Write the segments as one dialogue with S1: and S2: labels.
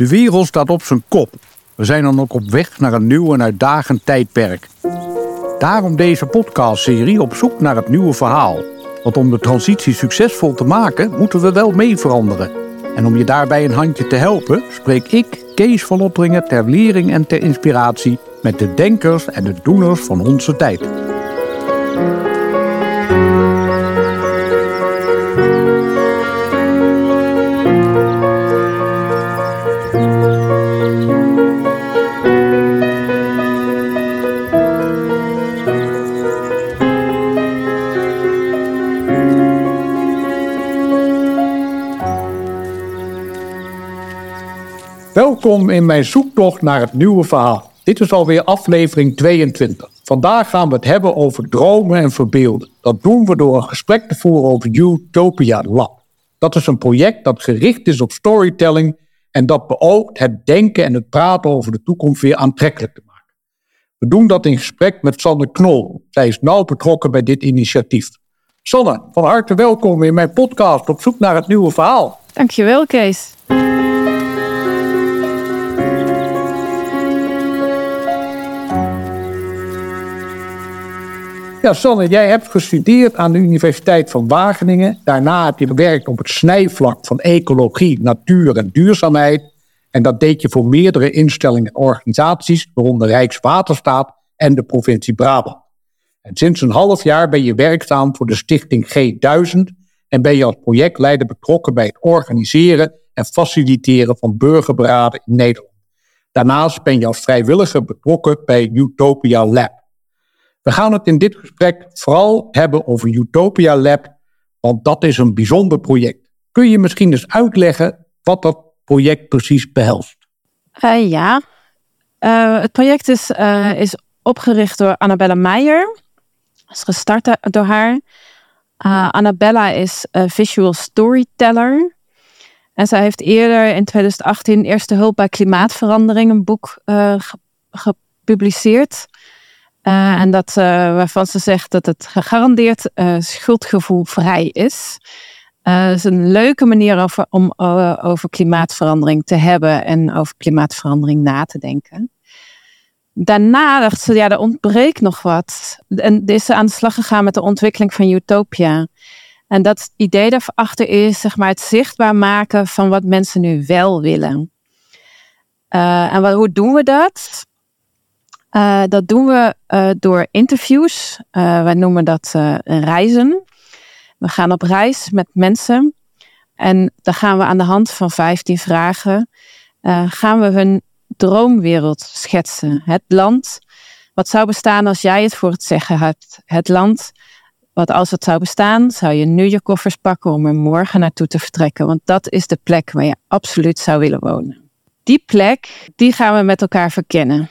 S1: De wereld staat op zijn kop. We zijn dan ook op weg naar een nieuw en uitdagend tijdperk. Daarom deze podcastserie op zoek naar het nieuwe verhaal. Want om de transitie succesvol te maken, moeten we wel mee veranderen. En om je daarbij een handje te helpen, spreek ik, Kees van Lotteringen, ter lering en ter inspiratie met de denkers en de doeners van onze tijd. Welkom in mijn zoektocht naar het nieuwe verhaal. Dit is alweer aflevering 22. Vandaag gaan we het hebben over dromen en verbeelden. Dat doen we door een gesprek te voeren over Utopia Lab. Dat is een project dat gericht is op storytelling en dat beoogt het denken en het praten over de toekomst weer aantrekkelijk te maken. We doen dat in gesprek met Sanne Knol. Zij is nauw betrokken bij dit initiatief. Sanne, van harte welkom in mijn podcast op zoek naar het nieuwe verhaal.
S2: Dankjewel, Kees.
S1: Ja, Sanne, jij hebt gestudeerd aan de Universiteit van Wageningen. Daarna heb je gewerkt op het snijvlak van ecologie, natuur en duurzaamheid. En dat deed je voor meerdere instellingen en organisaties, waaronder Rijkswaterstaat en de provincie Brabant. En sinds een half jaar ben je werkzaam voor de stichting G1000 en ben je als projectleider betrokken bij het organiseren en faciliteren van burgerberaden in Nederland. Daarnaast ben je als vrijwilliger betrokken bij Utopia Lab. We gaan het in dit gesprek vooral hebben over Utopia Lab, want dat is een bijzonder project. Kun je misschien eens uitleggen wat dat project precies behelst?
S2: Uh, ja, uh, het project is, uh, is opgericht door Annabella Meijer. is gestart door haar. Annabella is visual storyteller. En zij heeft eerder in 2018 Eerste Hulp bij Klimaatverandering een boek gepubliceerd. Uh, en dat, uh, waarvan ze zegt dat het gegarandeerd uh, schuldgevoelvrij is. Het is een leuke manier om over klimaatverandering te hebben en over klimaatverandering na te denken. Daarna dacht ze, ja, er ontbreekt nog wat. En is ze aan de slag gegaan met de ontwikkeling van Utopia. En dat idee daarachter is, zeg maar, het zichtbaar maken van wat mensen nu wel willen. en wat, hoe doen we dat? Uh, dat doen we uh, door interviews. Uh, wij noemen dat reizen. We gaan op reis met mensen. En dan gaan we aan de hand van 15 vragen. gaan we hun droomwereld schetsen. Het land. Wat zou bestaan als jij het voor het zeggen hebt? Het land. Wat als het zou bestaan, zou je nu je koffers pakken om er morgen naartoe te vertrekken. Want dat is de plek waar je absoluut zou willen wonen. Die plek, die gaan we met elkaar verkennen.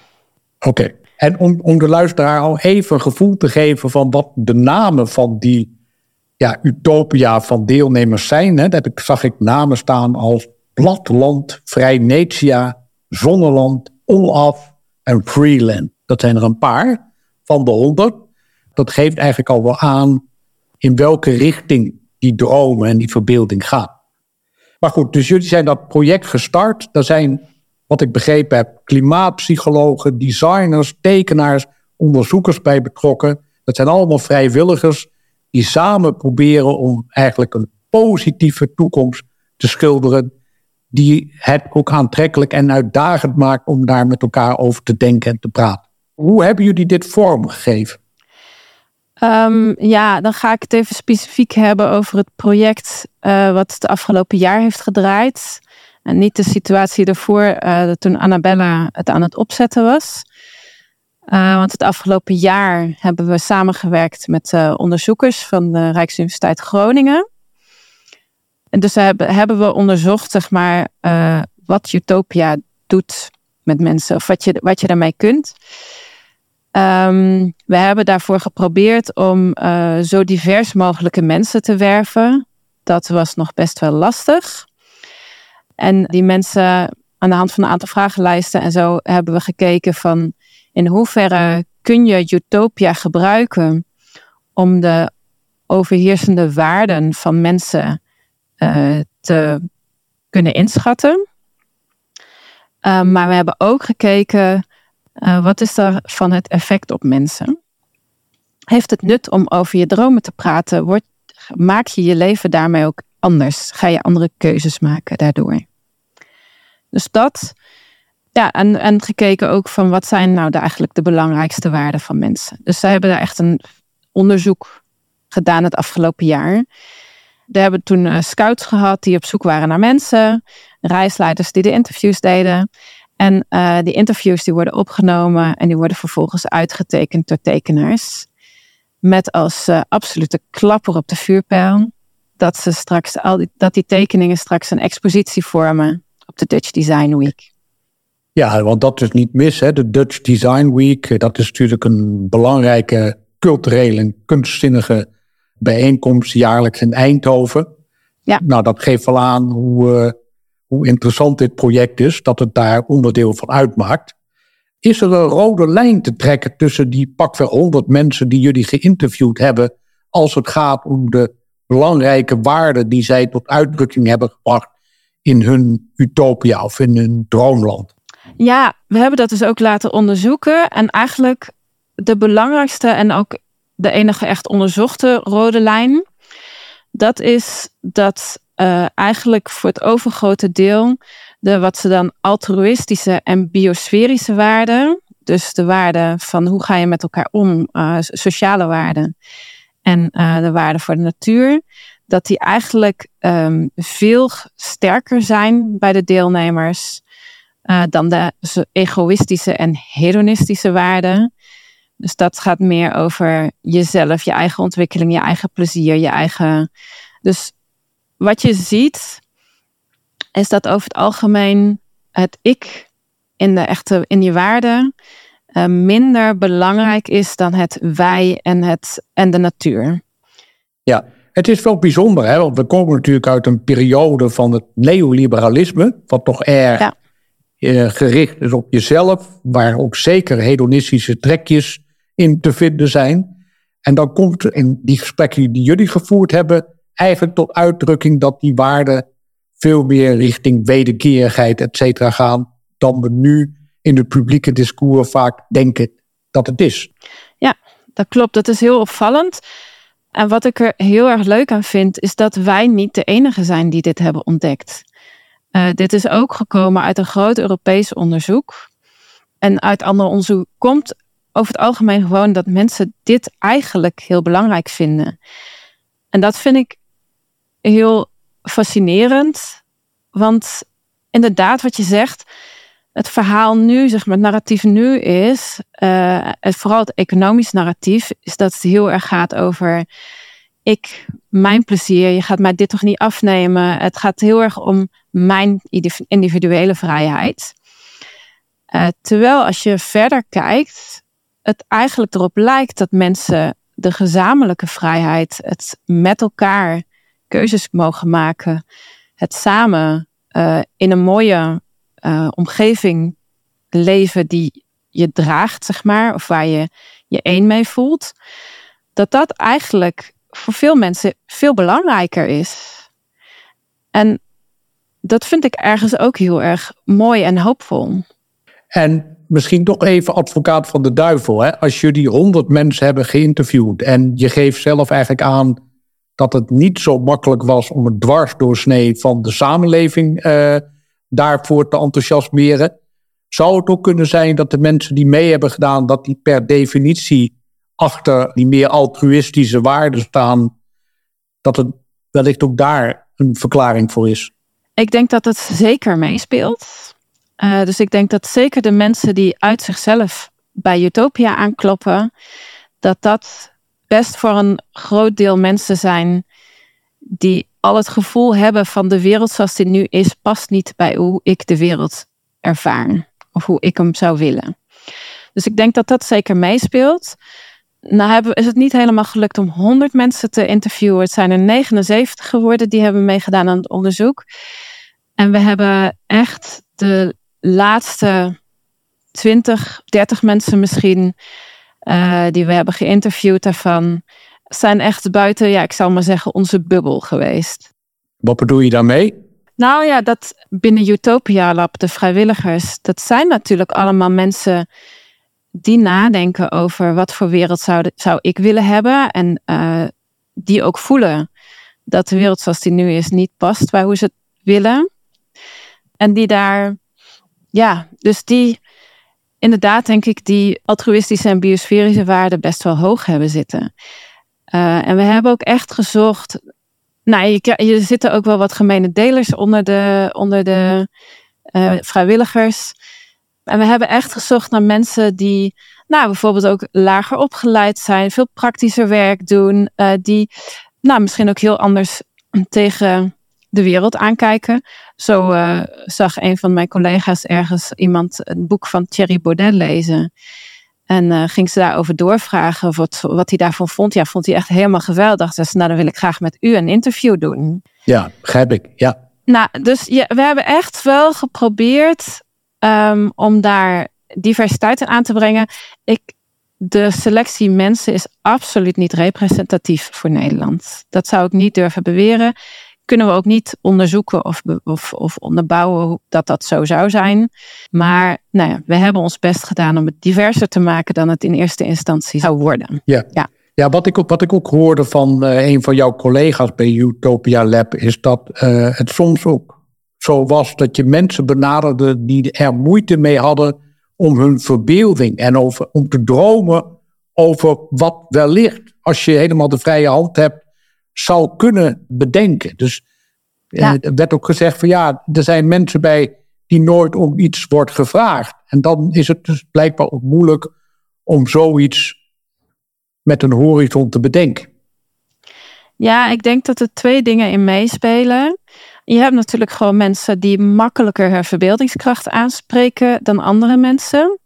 S1: Oké, en om, om de luisteraar al even een gevoel te geven van wat de namen van die ja, utopia van deelnemers zijn. Hè, dat zag ik namen staan als Platland, Vrijnetia, Zonneland, Olaf en Freeland. Dat zijn er een paar van de honderd. Dat geeft eigenlijk al wel aan in welke richting die dromen en die verbeelding gaan. Maar goed, dus jullie zijn dat project gestart. Er zijn wat ik begrepen heb, klimaatpsychologen, designers, tekenaars, onderzoekers bij betrokken. Dat zijn allemaal vrijwilligers die samen proberen om eigenlijk een positieve toekomst te schilderen. Die het ook aantrekkelijk en uitdagend maakt om daar met elkaar over te denken en te praten. Hoe hebben jullie dit vormgegeven?
S2: Um, ja, dan ga ik het even specifiek hebben over het project uh, wat het afgelopen jaar heeft gedraaid. En niet de situatie ervoor, uh, toen Annabella het aan het opzetten was. Uh, want het afgelopen jaar hebben we samengewerkt met uh, onderzoekers van de Rijksuniversiteit Groningen. En dus hebben, hebben we onderzocht, zeg maar, wat Utopia doet met mensen, of wat je, wat je daarmee kunt. Um, we hebben daarvoor geprobeerd om zo divers mogelijke mensen te werven. Dat was nog best wel lastig. En die mensen aan de hand van een aantal vragenlijsten en zo hebben we gekeken van in hoeverre kun je Utopia gebruiken om de overheersende waarden van mensen uh, te kunnen inschatten. maar we hebben ook gekeken, wat is er van het effect op mensen? Heeft het nut om over je dromen te praten? Maak je je leven daarmee ook anders? Ga je andere keuzes maken daardoor? Dus dat, ja, en, en gekeken ook van wat zijn nou eigenlijk de belangrijkste waarden van mensen. Dus zij hebben daar echt een onderzoek gedaan het afgelopen jaar. We hebben toen uh, scouts gehad die op zoek waren naar mensen, reisleiders die de interviews deden. En uh, die interviews die worden opgenomen en die worden vervolgens uitgetekend door tekenaars. Met als uh, absolute klapper op de vuurpijl dat, ze straks al die, dat die tekeningen straks een expositie vormen op de Dutch Design Week.
S1: Ja, want dat is niet mis. Hè? De Dutch Design Week, dat is natuurlijk een belangrijke culturele en kunstzinnige bijeenkomst jaarlijks in Eindhoven. Ja. Nou, dat geeft wel aan hoe, uh, hoe interessant dit project is, dat het daar onderdeel van uitmaakt. Is er een rode lijn te trekken tussen die pakweg honderd mensen die jullie geïnterviewd hebben, als het gaat om de belangrijke waarden die zij tot uitdrukking hebben gebracht in hun utopia of in hun droomland?
S2: Ja, we hebben dat dus ook laten onderzoeken. En eigenlijk de belangrijkste en ook de enige echt onderzochte rode lijn, dat is dat uh, eigenlijk voor het overgrote deel de wat ze dan altruïstische en biosferische waarden, dus de waarden van hoe ga je met elkaar om, uh, sociale waarden en uh, de waarden voor de natuur, dat die eigenlijk um, veel sterker zijn bij de deelnemers dan de egoïstische en hedonistische waarden. Dus dat gaat meer over jezelf, je eigen ontwikkeling, je eigen plezier, je eigen. Dus wat je ziet, is dat over het algemeen het ik in de echte, in je waarde uh, minder belangrijk is dan het wij en, het, en de natuur.
S1: Ja, het is wel bijzonder, hè? want we komen natuurlijk uit een periode van het neoliberalisme, wat toch erg ja. uh, gericht is op jezelf, waar ook zeker hedonistische trekjes in te vinden zijn. En dan komt in die gesprekken die jullie gevoerd hebben, eigenlijk tot uitdrukking dat die waarden veel meer richting wederkerigheid, et cetera, gaan, dan we nu in het publieke discours vaak denken dat het is.
S2: Ja, dat klopt. Dat is heel opvallend. En wat ik er heel erg leuk aan vind, is dat wij niet de enige zijn die dit hebben ontdekt. Uh, dit is ook gekomen uit een groot Europees onderzoek. En uit ander onderzoek komt over het algemeen gewoon dat mensen dit eigenlijk heel belangrijk vinden. En dat vind ik heel fascinerend. Want inderdaad, wat je zegt, het verhaal nu, zeg maar, het narratief nu is, uh, het, vooral het economisch narratief, is dat het heel erg gaat over ik, mijn plezier, je gaat mij dit toch niet afnemen. Het gaat heel erg om mijn individuele vrijheid. Uh, terwijl als je verder kijkt, het eigenlijk erop lijkt dat mensen de gezamenlijke vrijheid, het met elkaar keuzes mogen maken, het samen uh, in een mooie uh, omgeving leven die je draagt, zeg maar, of waar je je één mee voelt, dat dat eigenlijk voor veel mensen veel belangrijker is. En dat vind ik ergens ook heel erg mooi en hoopvol.
S1: En misschien toch even advocaat van de duivel. Hè? Als jullie honderd mensen hebben geïnterviewd en je geeft zelf eigenlijk aan dat het niet zo makkelijk was om een dwarsdoorsnee van de samenleving uh, daarvoor te enthousiasmeren. Zou het ook kunnen zijn dat de mensen die mee hebben gedaan, dat die per definitie achter die meer altruïstische waarden staan, dat het wellicht ook daar een verklaring voor is?
S2: Ik denk dat het zeker meespeelt. Uh, dus ik denk dat zeker de mensen die uit zichzelf bij Utopia aankloppen, dat dat best voor een groot deel mensen zijn die al het gevoel hebben van de wereld zoals die nu is, past niet bij hoe ik de wereld ervaar of hoe ik hem zou willen. Dus ik denk dat dat zeker meespeelt. Nou hebben, is het niet helemaal gelukt om 100 mensen te interviewen. Het zijn er 79 geworden die hebben meegedaan aan het onderzoek. En we hebben echt de laatste 20, 30 mensen misschien uh, die we hebben geïnterviewd daarvan, zijn echt buiten, ja, ik zal maar zeggen, onze bubbel geweest.
S1: Wat bedoel je daarmee?
S2: Nou ja, dat binnen Utopia Lab, de vrijwilligers, dat zijn natuurlijk allemaal mensen die nadenken over wat voor wereld zou, zou ik willen hebben. En uh, die ook voelen dat de wereld zoals die nu is niet past bij hoe ze het willen. En die daar, ja, dus die inderdaad denk ik die altruïstische en biosferische waarden best wel hoog hebben zitten. Uh, en we hebben ook echt gezocht nou, je, je zitten ook wel wat gemene delers onder de, onder de uh, vrijwilligers. En we hebben echt gezocht naar mensen die, nou, bijvoorbeeld ook lager opgeleid zijn, veel praktischer werk doen, uh, die, nou, misschien ook heel anders tegen de wereld aankijken. Zo zag een van mijn collega's ergens iemand een boek van Thierry Baudet lezen. En uh, ging ze daarover doorvragen wat, wat hij daarvan vond. Ja, vond hij echt helemaal geweldig. Dus nou, dan wil ik graag met u een interview doen.
S1: Ja, begrijp ik. Ja.
S2: Nou, dus ja, we hebben echt wel geprobeerd um, om daar diversiteit in aan te brengen. Ik, de selectie mensen is absoluut niet representatief voor Nederland. Dat zou ik niet durven beweren kunnen we ook niet onderzoeken of, of, of onderbouwen dat dat zo zou zijn. Maar nou ja, we hebben ons best gedaan om het diverser te maken dan het in eerste instantie zou worden.
S1: Ja. ja. Ja, wat ik, ook, wat ik ook hoorde van uh, een van jouw collega's bij Utopia Lab, is dat uh, het soms ook zo was dat je mensen benaderde die er moeite mee hadden om hun verbeelding en over, om te dromen over wat wellicht, als je helemaal de vrije hand hebt, zou kunnen bedenken. Dus ja. er werd ook gezegd van ja, er zijn mensen bij die nooit om iets wordt gevraagd. En dan is het dus blijkbaar ook moeilijk om zoiets met een horizon te bedenken.
S2: Ja, ik denk dat er twee dingen in meespelen. Je hebt natuurlijk gewoon mensen die makkelijker hun verbeeldingskracht aanspreken dan andere mensen.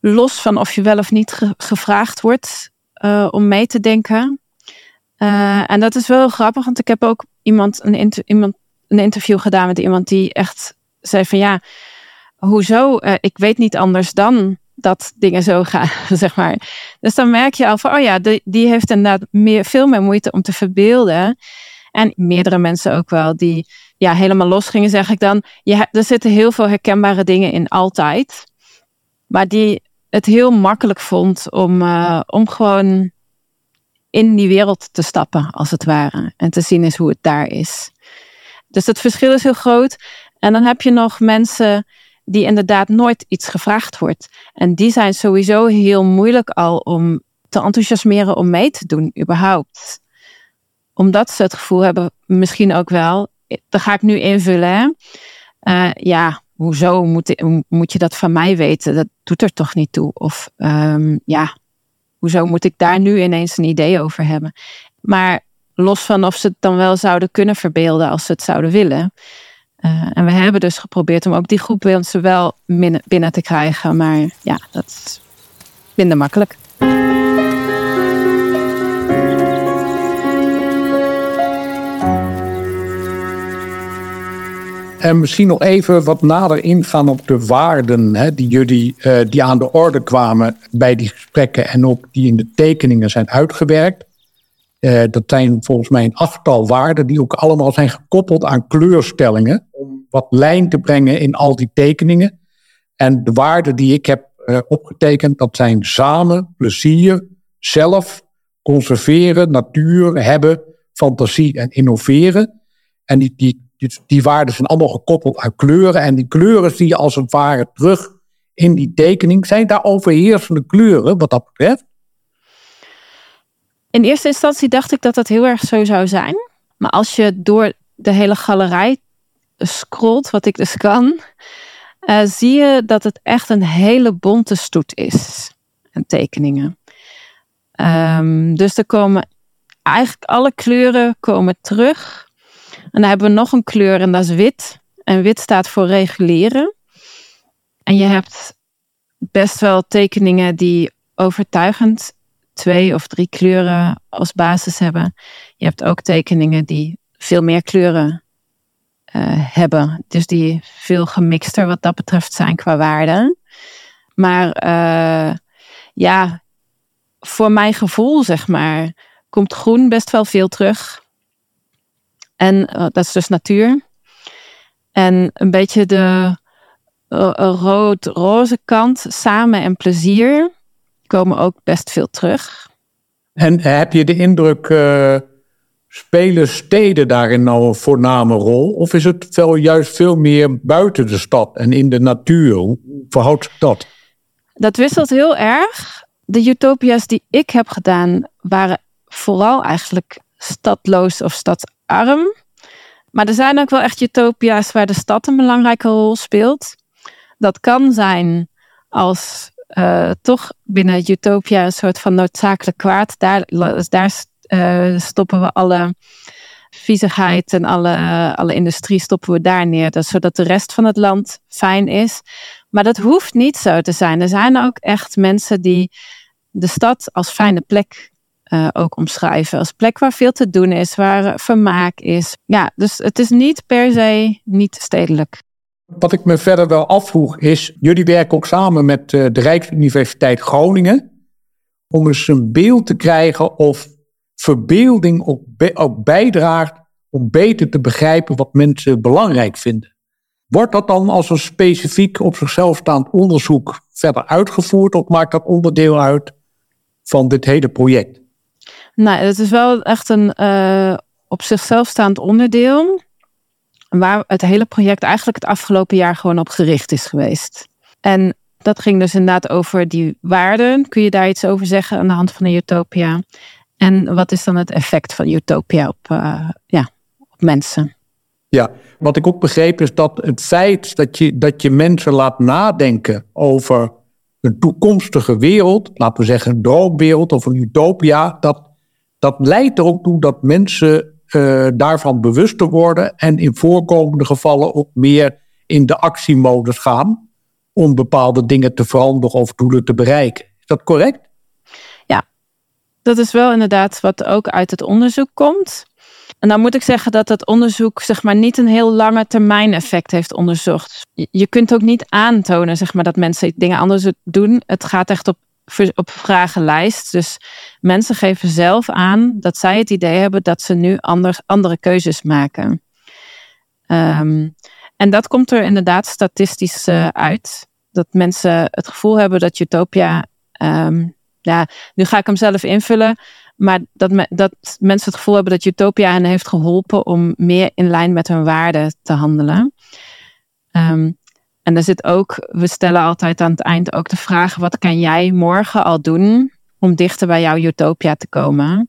S2: Los van of je wel of niet gevraagd wordt uh, om mee te denken. Uh, en dat is wel grappig, want ik heb ook iemand een, iemand een interview gedaan met iemand die echt zei van ja, hoezo? Uh, ik weet niet anders dan dat dingen zo gaan, zeg maar. Dus dan merk je al van, oh ja, die, die heeft inderdaad meer, veel meer moeite om te verbeelden. En meerdere mensen ook wel, die ja, helemaal los gingen, zeg ik dan. Ja, er zitten heel veel herkenbare dingen in altijd. Maar die het heel makkelijk vond om, uh, om gewoon in die wereld te stappen, als het ware. En te zien is hoe het daar is. Dus het verschil is heel groot. En dan heb je nog mensen die inderdaad nooit iets gevraagd wordt. En die zijn sowieso heel moeilijk al om te enthousiasmeren om mee te doen, überhaupt. Omdat ze het gevoel hebben, misschien ook wel, dat ga ik nu invullen. Uh, ja, hoezo moet, moet je dat van mij weten? Dat doet er toch niet toe? Of um, ja, hoezo moet ik daar nu ineens een idee over hebben? Maar los van of ze het dan wel zouden kunnen verbeelden als ze het zouden willen. Uh, en we hebben dus geprobeerd om ook die groep mensen wel binnen, binnen te krijgen. Maar ja, dat is minder makkelijk.
S1: En misschien nog even wat nader ingaan op de waarden hè, die jullie uh, die aan de orde kwamen bij die gesprekken en ook die in de tekeningen zijn uitgewerkt. Uh, dat zijn volgens mij een achttal waarden die ook allemaal zijn gekoppeld aan kleurstellingen om wat lijn te brengen in al die tekeningen. En de waarden die ik heb uh, opgetekend, dat zijn samen, plezier, zelf, conserveren, natuur, hebben, fantasie en innoveren. En die, die die, die waarden zijn allemaal gekoppeld aan kleuren. En die kleuren zie je als het ware terug in die tekening. Zijn daar overheersende kleuren wat dat betreft?
S2: In eerste instantie dacht ik dat dat heel erg zo zou zijn. Maar als je door de hele galerij scrolt, wat ik dus kan, uh, zie je dat het echt een hele bonte stoet is. En tekeningen. Um, dus er komen eigenlijk alle kleuren komen terug. En dan hebben we nog een kleur en dat is wit. En wit staat voor reguleren. En je hebt best wel tekeningen die overtuigend twee of drie kleuren als basis hebben. Je hebt ook tekeningen die veel meer kleuren uh, hebben. Dus die veel gemixter wat dat betreft zijn qua waarde. Maar uh, ja, voor mijn gevoel zeg maar, komt groen best wel veel terug. En uh, dat is dus natuur. En een beetje de uh, rood-roze kant, samen en plezier, komen ook best veel terug.
S1: En heb je de indruk, uh, spelen steden daarin nou een voorname rol? Of is het wel juist veel meer buiten de stad en in de natuur? Hoe verhoudt zich dat?
S2: Dat wisselt heel erg. De utopia's die ik heb gedaan waren vooral eigenlijk stadloos of stadarm. Maar er zijn ook wel echt utopia's waar de stad een belangrijke rol speelt. Dat kan zijn als uh, toch binnen utopia een soort van noodzakelijk kwaad. Daar, daar uh, stoppen we alle viezigheid en alle, alle industrie stoppen we daar neer. Dat, zodat de rest van het land fijn is. Maar dat hoeft niet zo te zijn. Er zijn ook echt mensen die de stad als fijne plek uh, ook omschrijven. Als plek waar veel te doen is, waar vermaak is. Ja, dus het is niet per se niet stedelijk.
S1: Wat ik me verder wel afvroeg is, jullie werken ook samen met uh, de Rijksuniversiteit Groningen om eens een beeld te krijgen of verbeelding ook, ook bijdraagt om beter te begrijpen wat mensen belangrijk vinden. Wordt dat dan als een specifiek op zichzelf staand onderzoek verder uitgevoerd of maakt dat onderdeel uit van dit hele project?
S2: Nou, het is wel echt een uh, op zichzelf staand onderdeel. Waar het hele project eigenlijk het afgelopen jaar gewoon op gericht is geweest. En dat ging dus inderdaad over die waarden. Kun je daar iets over zeggen aan de hand van een utopia? En wat is dan het effect van utopia op, uh, ja, op mensen?
S1: Ja, wat ik ook begreep is dat het feit dat je, dat je mensen laat nadenken over een toekomstige wereld, laten we zeggen een droomwereld of een utopia, dat dat leidt er ook toe dat mensen uh, daarvan bewuster worden en in voorkomende gevallen ook meer in de actiemodus gaan om bepaalde dingen te veranderen of doelen te bereiken. Is dat correct?
S2: Ja, dat is wel inderdaad wat ook uit het onderzoek komt. En dan moet ik zeggen dat het onderzoek zeg maar, niet een heel lange termijn effect heeft onderzocht. Je kunt ook niet aantonen zeg maar, dat mensen dingen anders doen. Het gaat echt op op vragenlijst. Dus mensen geven zelf aan dat zij het idee hebben dat ze nu anders, andere keuzes maken. Um, en dat komt er inderdaad statistisch uh, uit. Dat mensen het gevoel hebben dat Utopia. Um, ja, nu ga ik hem zelf invullen. Maar dat, dat mensen het gevoel hebben dat Utopia hen heeft geholpen om meer in lijn met hun waarden te handelen. Um, en er zit ook, we stellen altijd aan het eind ook de vraag: wat kan jij morgen al doen om dichter bij jouw utopia te komen?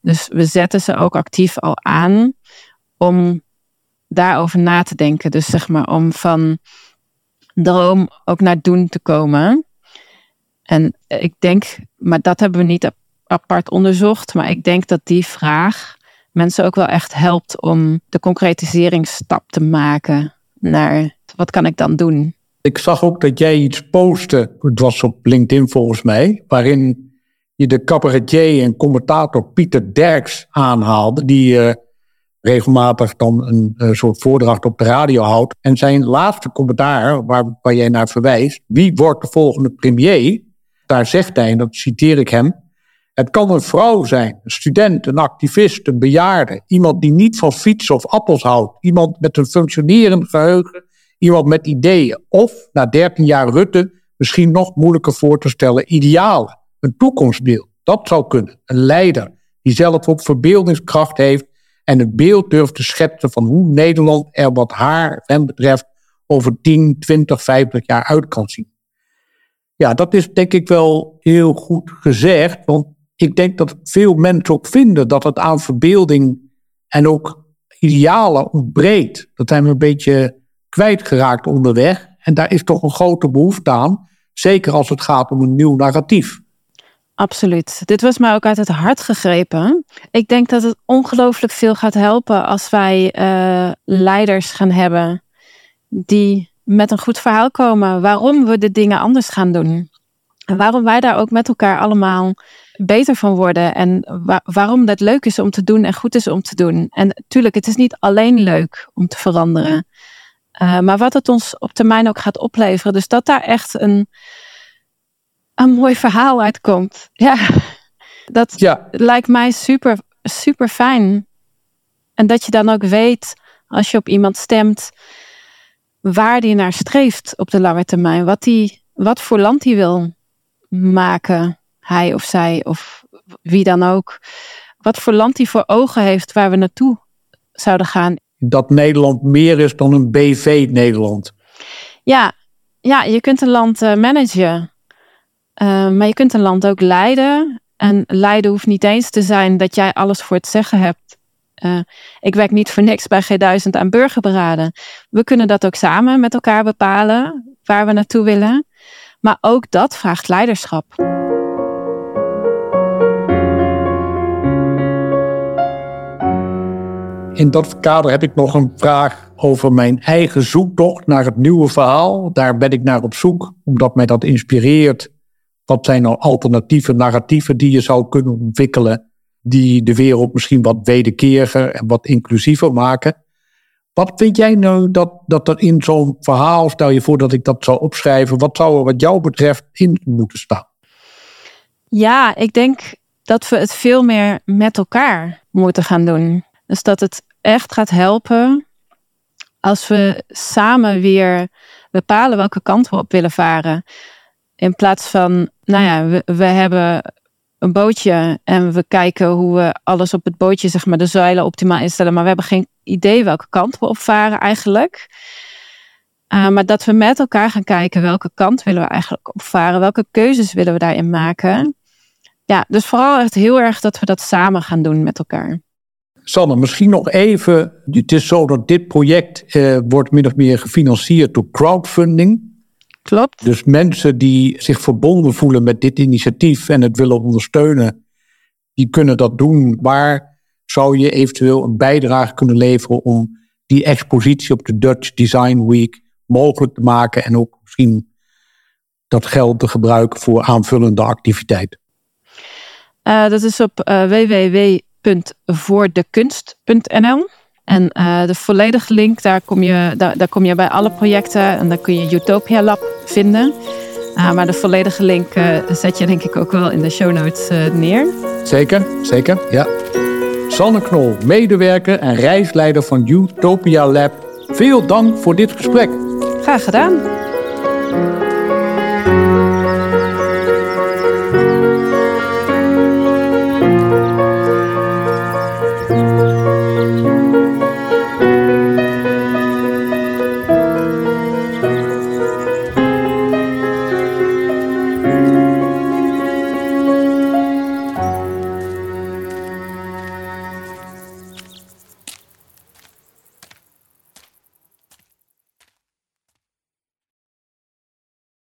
S2: Dus we zetten ze ook actief al aan om daarover na te denken. Dus zeg maar om van droom ook naar doen te komen. En ik denk, maar dat hebben we niet apart onderzocht, maar ik denk dat die vraag mensen ook wel echt helpt om de concretiseringsstap te maken naar wat kan ik dan doen?
S1: Ik zag ook dat jij iets postte, het was op LinkedIn volgens mij, waarin je de cabaretier en commentator Pieter Derks aanhaalde, die uh, regelmatig dan een soort voordracht op de radio houdt. En zijn laatste commentaar, waar, waar jij naar verwijst, wie wordt de volgende premier? Daar zegt hij, en dat citeer ik hem, het kan een vrouw zijn, een student, een activist, een bejaarde, iemand die niet van fietsen of appels houdt, iemand met een functionerend geheugen iemand met ideeën. Of na 13 jaar Rutte misschien nog moeilijker voor te stellen idealen. Een toekomstbeeld. Dat zou kunnen. Een leider die zelf ook verbeeldingskracht heeft en een beeld durft te schetsen van hoe Nederland er wat haar hem betreft over 10, 20, 50 jaar uit kan zien. Ja, dat is denk ik wel heel goed gezegd, want ik denk dat veel mensen ook vinden dat het aan verbeelding en ook idealen ontbreekt. Dat zijn we een beetje kwijtgeraakt onderweg. En daar is toch een grote behoefte aan. Zeker als het gaat om een nieuw narratief.
S2: Absoluut. Dit was mij ook uit het hart gegrepen. Ik denk dat het ongelooflijk veel gaat helpen als wij uh, leiders gaan hebben die met een goed verhaal komen waarom we de dingen anders gaan doen. En waarom wij daar ook met elkaar allemaal beter van worden. En waarom dat leuk is om te doen en goed is om te doen. En natuurlijk, het is niet alleen leuk om te veranderen. Uh, maar wat het ons op termijn ook gaat opleveren. Dus dat daar echt een, een mooi verhaal uitkomt. Ja, dat ja. lijkt mij super, super fijn. En dat je dan ook weet, als je op iemand stemt, waar die naar streeft op de lange termijn. Wat, die, wat voor land die wil maken, hij of zij of wie dan ook. Wat voor land die voor ogen heeft waar we naartoe zouden gaan.
S1: Dat Nederland meer is dan een BV-Nederland.
S2: Ja, ja, je kunt een land uh, managen. Uh, maar je kunt een land ook leiden. En leiden hoeft niet eens te zijn dat jij alles voor het zeggen hebt. Uh, ik werk niet voor niks bij G1000 aan burgerberaden. We kunnen dat ook samen met elkaar bepalen waar we naartoe willen. Maar ook dat vraagt leiderschap.
S1: In dat kader heb ik nog een vraag over mijn eigen zoektocht naar het nieuwe verhaal. Daar ben ik naar op zoek, omdat mij dat inspireert. Wat zijn nou alternatieve narratieven die je zou kunnen ontwikkelen, die de wereld misschien wat wederkeriger en wat inclusiever maken? Wat vind jij nou dat, dat er in zo'n verhaal, stel je voor dat ik dat zou opschrijven, wat zou er wat jou betreft in moeten staan?
S2: Ja, ik denk dat we het veel meer met elkaar moeten gaan doen. Dus dat het echt gaat helpen als we samen weer bepalen welke kant we op willen varen. In plaats van, nou ja, we, hebben een bootje en we kijken hoe we alles op het bootje, zeg maar, de zeilen optimaal instellen. Maar we hebben geen idee welke kant we opvaren eigenlijk. Uh, maar dat we met elkaar gaan kijken welke kant willen we eigenlijk opvaren, welke keuzes willen we daarin maken. Ja, dus vooral echt heel erg dat we dat samen gaan doen met elkaar.
S1: Sanne, misschien nog even. Het is zo dat dit project eh, wordt min of meer gefinancierd door crowdfunding.
S2: Klopt.
S1: Dus mensen die zich verbonden voelen met dit initiatief en het willen ondersteunen, die kunnen dat doen. Waar zou je eventueel een bijdrage kunnen leveren om die expositie op de Dutch Design Week mogelijk te maken en ook misschien dat geld te gebruiken voor aanvullende activiteiten?
S2: Uh, dat is op uh, www www.voordekunst.nl. En uh, de volledige link, daar kom, je, daar, daar kom je bij alle projecten en dan kun je Utopia Lab vinden. Uh, maar de volledige link uh, zet je denk ik ook wel in de show notes neer.
S1: Zeker, zeker, ja. Sanne Knol, medewerker en reisleider van Utopia Lab. Veel dank voor dit gesprek.
S2: Graag gedaan.